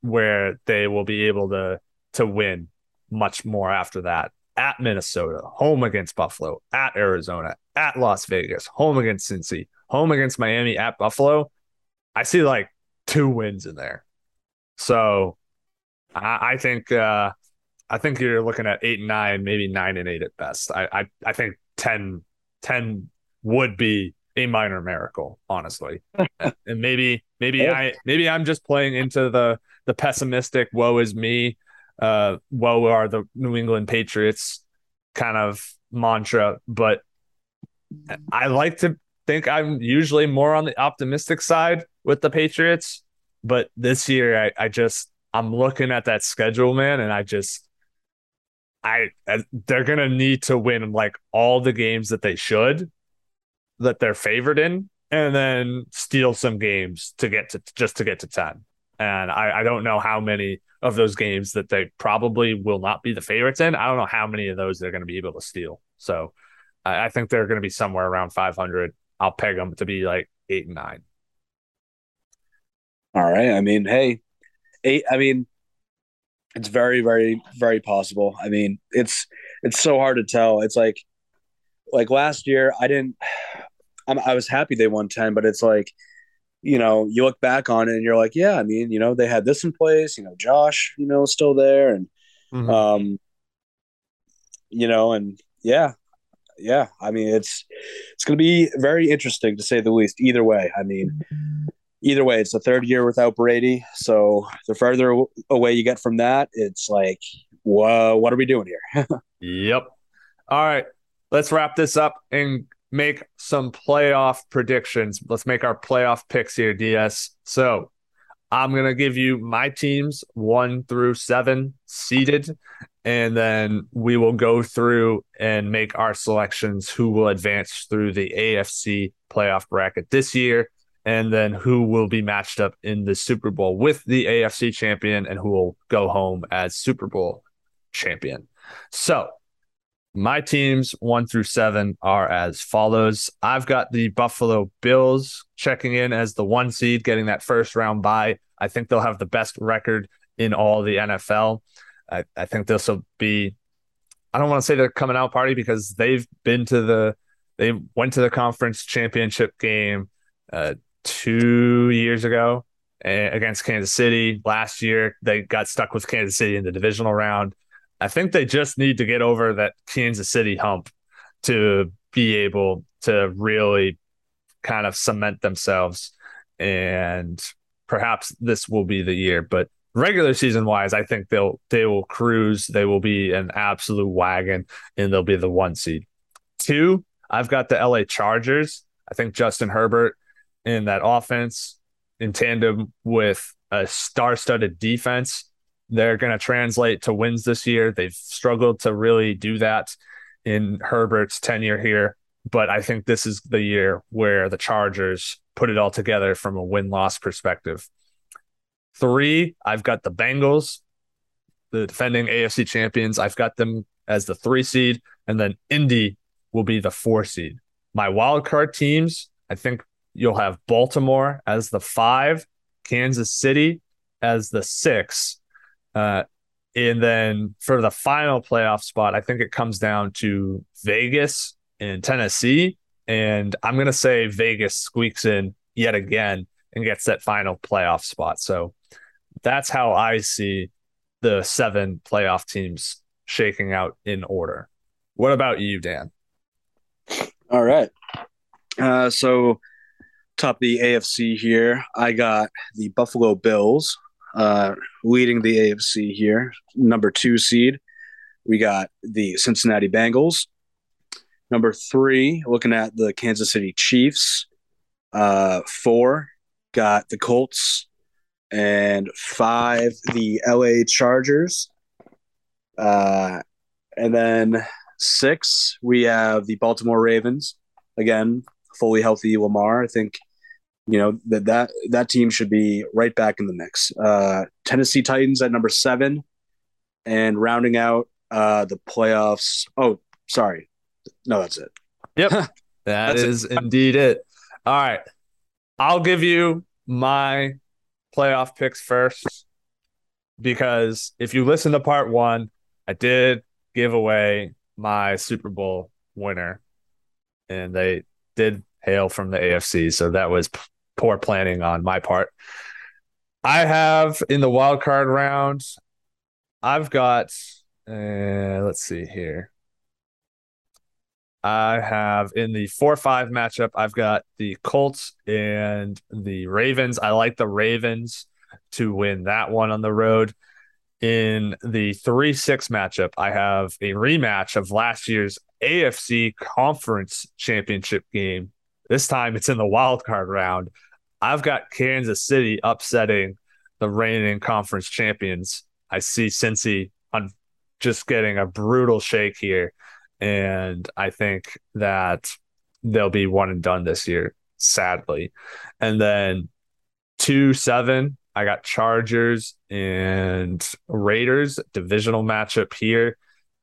where they will be able to to win much more after that. At Minnesota, home against Buffalo, at Arizona, at Las Vegas, home against Cincy, home against Miami, at Buffalo. I see like two wins in there. So I, I think uh, I think you're looking at eight and nine, maybe nine and eight at best. I I, I think 10, 10 would be a minor miracle, honestly. and maybe maybe I maybe I'm just playing into the the pessimistic woe is me, uh woe are the New England Patriots kind of mantra, but I like to think I'm usually more on the optimistic side with the Patriots. But this year I, I just I'm looking at that schedule, man, and I just I they're gonna need to win like all the games that they should that they're favored in and then steal some games to get to just to get to 10 and I, I don't know how many of those games that they probably will not be the favorites in i don't know how many of those they're going to be able to steal so I, I think they're going to be somewhere around 500 i'll peg them to be like eight and nine. All right i mean hey eight i mean it's very very very possible. I mean it's it's so hard to tell. It's like like last year i didn't I'm, i was happy they won 10 but it's like you know you look back on it and you're like yeah i mean you know they had this in place you know josh you know still there and mm-hmm. um you know and yeah yeah i mean it's it's going to be very interesting to say the least either way i mean either way it's the third year without brady so the further away you get from that it's like whoa what are we doing here yep all right let's wrap this up and make some playoff predictions. Let's make our playoff picks here, DS. So I'm going to give you my teams one through seven seeded, and then we will go through and make our selections who will advance through the AFC playoff bracket this year, and then who will be matched up in the Super Bowl with the AFC champion and who will go home as Super Bowl champion. So my teams one through seven are as follows. I've got the Buffalo Bills checking in as the one seed, getting that first round bye. I think they'll have the best record in all the NFL. I, I think this will be, I don't want to say they're coming out party because they've been to the, they went to the conference championship game uh, two years ago against Kansas City. Last year, they got stuck with Kansas City in the divisional round. I think they just need to get over that Kansas City hump to be able to really kind of cement themselves. And perhaps this will be the year. But regular season wise, I think they'll they will cruise. They will be an absolute wagon and they'll be the one seed. Two, I've got the LA Chargers. I think Justin Herbert in that offense in tandem with a star-studded defense they're going to translate to wins this year. They've struggled to really do that in Herbert's tenure here, but I think this is the year where the Chargers put it all together from a win loss perspective. Three, I've got the Bengals, the defending AFC champions. I've got them as the three seed, and then Indy will be the four seed. My wild card teams, I think you'll have Baltimore as the five, Kansas City as the six, uh, and then for the final playoff spot, I think it comes down to Vegas and Tennessee. And I'm going to say Vegas squeaks in yet again and gets that final playoff spot. So that's how I see the seven playoff teams shaking out in order. What about you, Dan? All right. Uh, so, top the AFC here, I got the Buffalo Bills uh, leading the AFC here. Number two seed, we got the Cincinnati Bengals. Number three, looking at the Kansas City Chiefs. Uh, four, got the Colts. And five, the LA Chargers. Uh, and then six, we have the Baltimore Ravens. Again, fully healthy Lamar. I think you know that that that team should be right back in the mix. Uh, Tennessee Titans at number seven, and rounding out uh, the playoffs. Oh, sorry, no, that's it. Yep, that That's is indeed it. All right, I'll give you my playoff picks first because if you listen to part one, I did give away my Super Bowl winner, and they did hail from the AFC, so that was p- poor planning on my part. I have in the wild card round, I've got. Uh, let's see here. I have in the four five matchup, I've got the Colts and the Ravens. I like the Ravens to win that one on the road. In the three six matchup, I have a rematch of last year's AFC Conference Championship game. This time it's in the wild card round. I've got Kansas City upsetting the reigning conference champions. I see Cincy on just getting a brutal shake here. And I think that they'll be one and done this year, sadly. And then two seven, I got Chargers and Raiders divisional matchup here.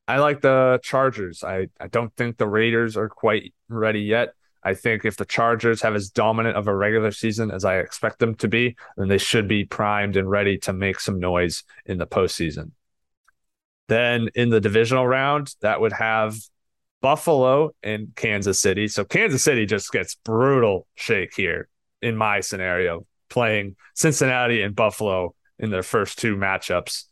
I like the Chargers. I, I don't think the Raiders are quite ready yet. I think if the Chargers have as dominant of a regular season as I expect them to be, then they should be primed and ready to make some noise in the postseason. Then in the divisional round, that would have Buffalo and Kansas City. So Kansas City just gets brutal shake here in my scenario, playing Cincinnati and Buffalo in their first two matchups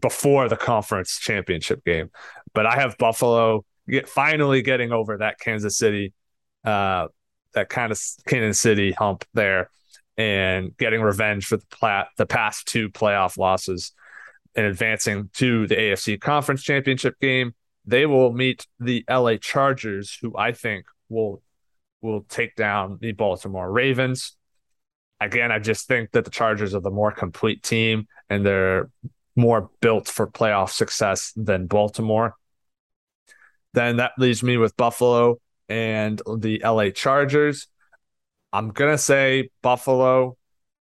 before the conference championship game. But I have Buffalo get finally getting over that Kansas City, uh, that kind of Kansas City hump there, and getting revenge for the plat the past two playoff losses and advancing to the AFC conference championship game. They will meet the LA Chargers, who I think will will take down the Baltimore Ravens. Again, I just think that the Chargers are the more complete team and they're more built for playoff success than Baltimore. Then that leaves me with Buffalo and the LA Chargers. I'm going to say Buffalo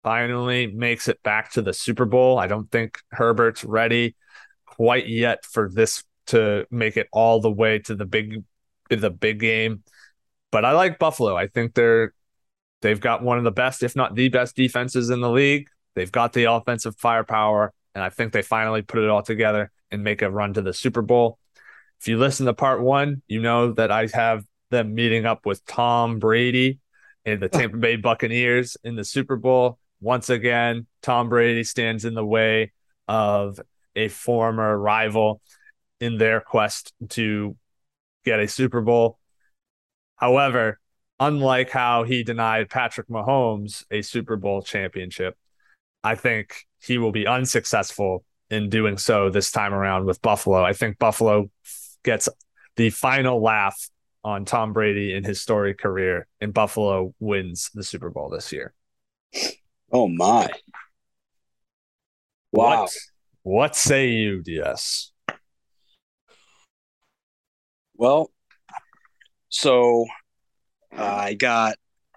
finally makes it back to the Super Bowl. I don't think Herbert's ready quite yet for this to make it all the way to the big the big game. But I like Buffalo. I think they're they've got one of the best, if not the best defenses in the league. They've got the offensive firepower, and I think they finally put it all together and make a run to the Super Bowl. If you listen to part one, you know that I have them meeting up with Tom Brady and the Tampa Bay Buccaneers in the Super Bowl. Once again, Tom Brady stands in the way of a former rival in their quest to get a Super Bowl. However, unlike how he denied Patrick Mahomes a Super Bowl championship, I think he will be unsuccessful in doing so this time around with Buffalo. I think Buffalo gets the final laugh on Tom Brady in his storied career, and Buffalo wins the Super Bowl this year. Oh my! Wow. What, what say you, DS? Well, so uh, I got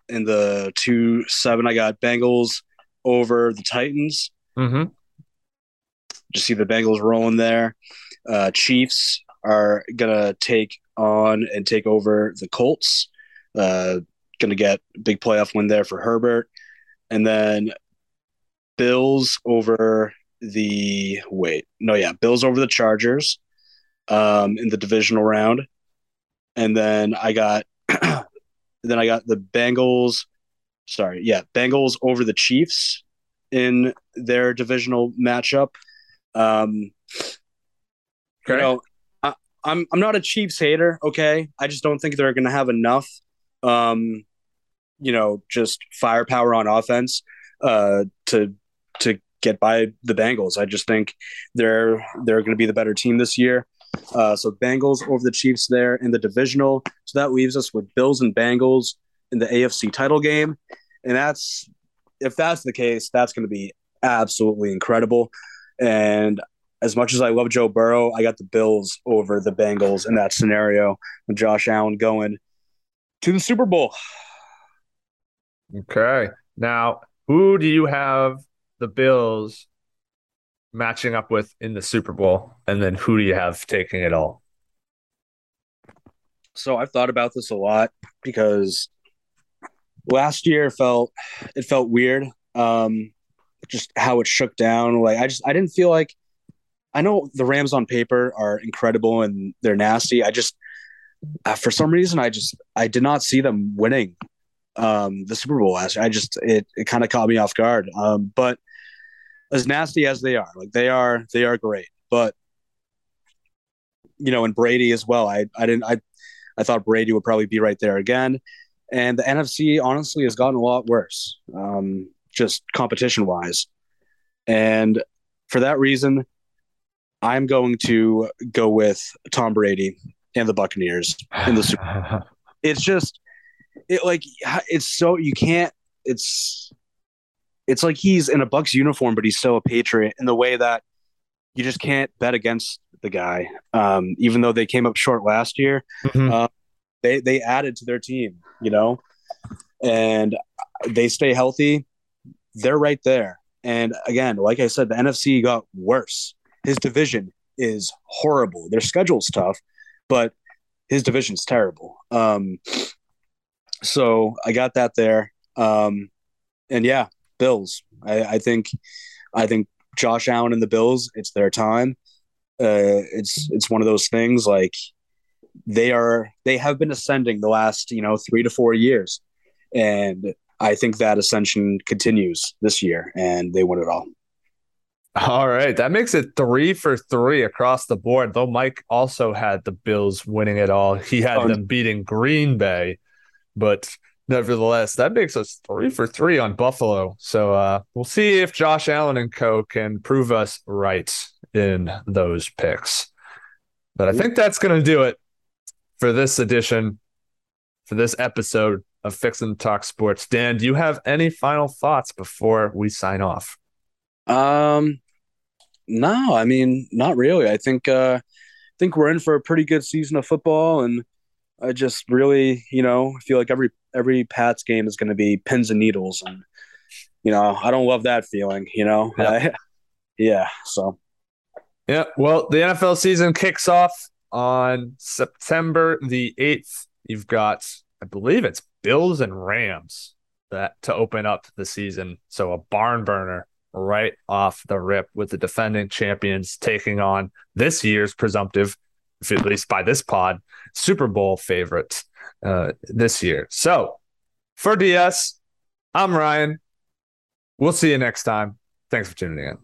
in the two seven. I got Bengals over the Titans. Mm-hmm. Just see the Bengals rolling there. Uh, Chiefs are gonna take on and take over the Colts. Uh, gonna get a big playoff win there for Herbert, and then Bills over the wait no yeah Bills over the Chargers um, in the divisional round, and then I got then I got the Bengals. Sorry, yeah, Bengals over the Chiefs in their divisional matchup. Um, Okay. You know, I, I'm I'm not a Chiefs hater. Okay, I just don't think they're going to have enough. Um, you know, just firepower on offense uh, to to get by the Bengals. I just think they're they're going to be the better team this year. Uh, so Bengals over the Chiefs there in the divisional. So that leaves us with Bills and Bengals in the AFC title game, and that's if that's the case, that's going to be absolutely incredible. And as much as I love Joe Burrow, I got the Bills over the Bengals in that scenario with Josh Allen going to the Super Bowl. Okay. Now, who do you have the Bills matching up with in the Super Bowl? And then who do you have taking it all? So I've thought about this a lot because last year felt it felt weird. Um just how it shook down. Like I just I didn't feel like I know the Rams on paper are incredible and they're nasty. I just uh, for some reason I just I did not see them winning um the Super Bowl last year. I just it it kind of caught me off guard. Um but as nasty as they are, like they are they are great. But you know, and Brady as well. I I didn't I I thought Brady would probably be right there again. And the NFC honestly has gotten a lot worse, um, just competition wise. And for that reason, I'm going to go with Tom Brady and the Buccaneers in the Super. it's just it like it's so you can't. It's it's like he's in a Bucs uniform, but he's still a Patriot in the way that you just can't bet against the guy. Um, even though they came up short last year, mm-hmm. uh, they they added to their team, you know, and they stay healthy. They're right there. And again, like I said, the NFC got worse. His division is horrible. Their schedule's tough, but his division's terrible. Um, so I got that there. Um, and yeah, Bills. I, I think, I think Josh Allen and the Bills. It's their time. Uh, it's it's one of those things like they are they have been ascending the last you know three to four years, and I think that ascension continues this year, and they win it all. All right, that makes it three for three across the board. Though Mike also had the Bills winning it all, he had um, them beating Green Bay, but nevertheless, that makes us three for three on Buffalo. So uh, we'll see if Josh Allen and Co can prove us right in those picks. But I think that's going to do it for this edition, for this episode of Fixing Talk Sports. Dan, do you have any final thoughts before we sign off? Um, no, I mean, not really. I think, uh, I think we're in for a pretty good season of football, and I just really, you know, I feel like every every Pats game is going to be pins and needles, and you know, I don't love that feeling. You know, yeah. I, yeah. So, yeah. Well, the NFL season kicks off on September the eighth. You've got, I believe it's Bills and Rams that to open up the season. So a barn burner right off the rip with the defending champions taking on this year's presumptive, at least by this pod, Super Bowl favorites uh, this year. So for DS, I'm Ryan. We'll see you next time. Thanks for tuning in.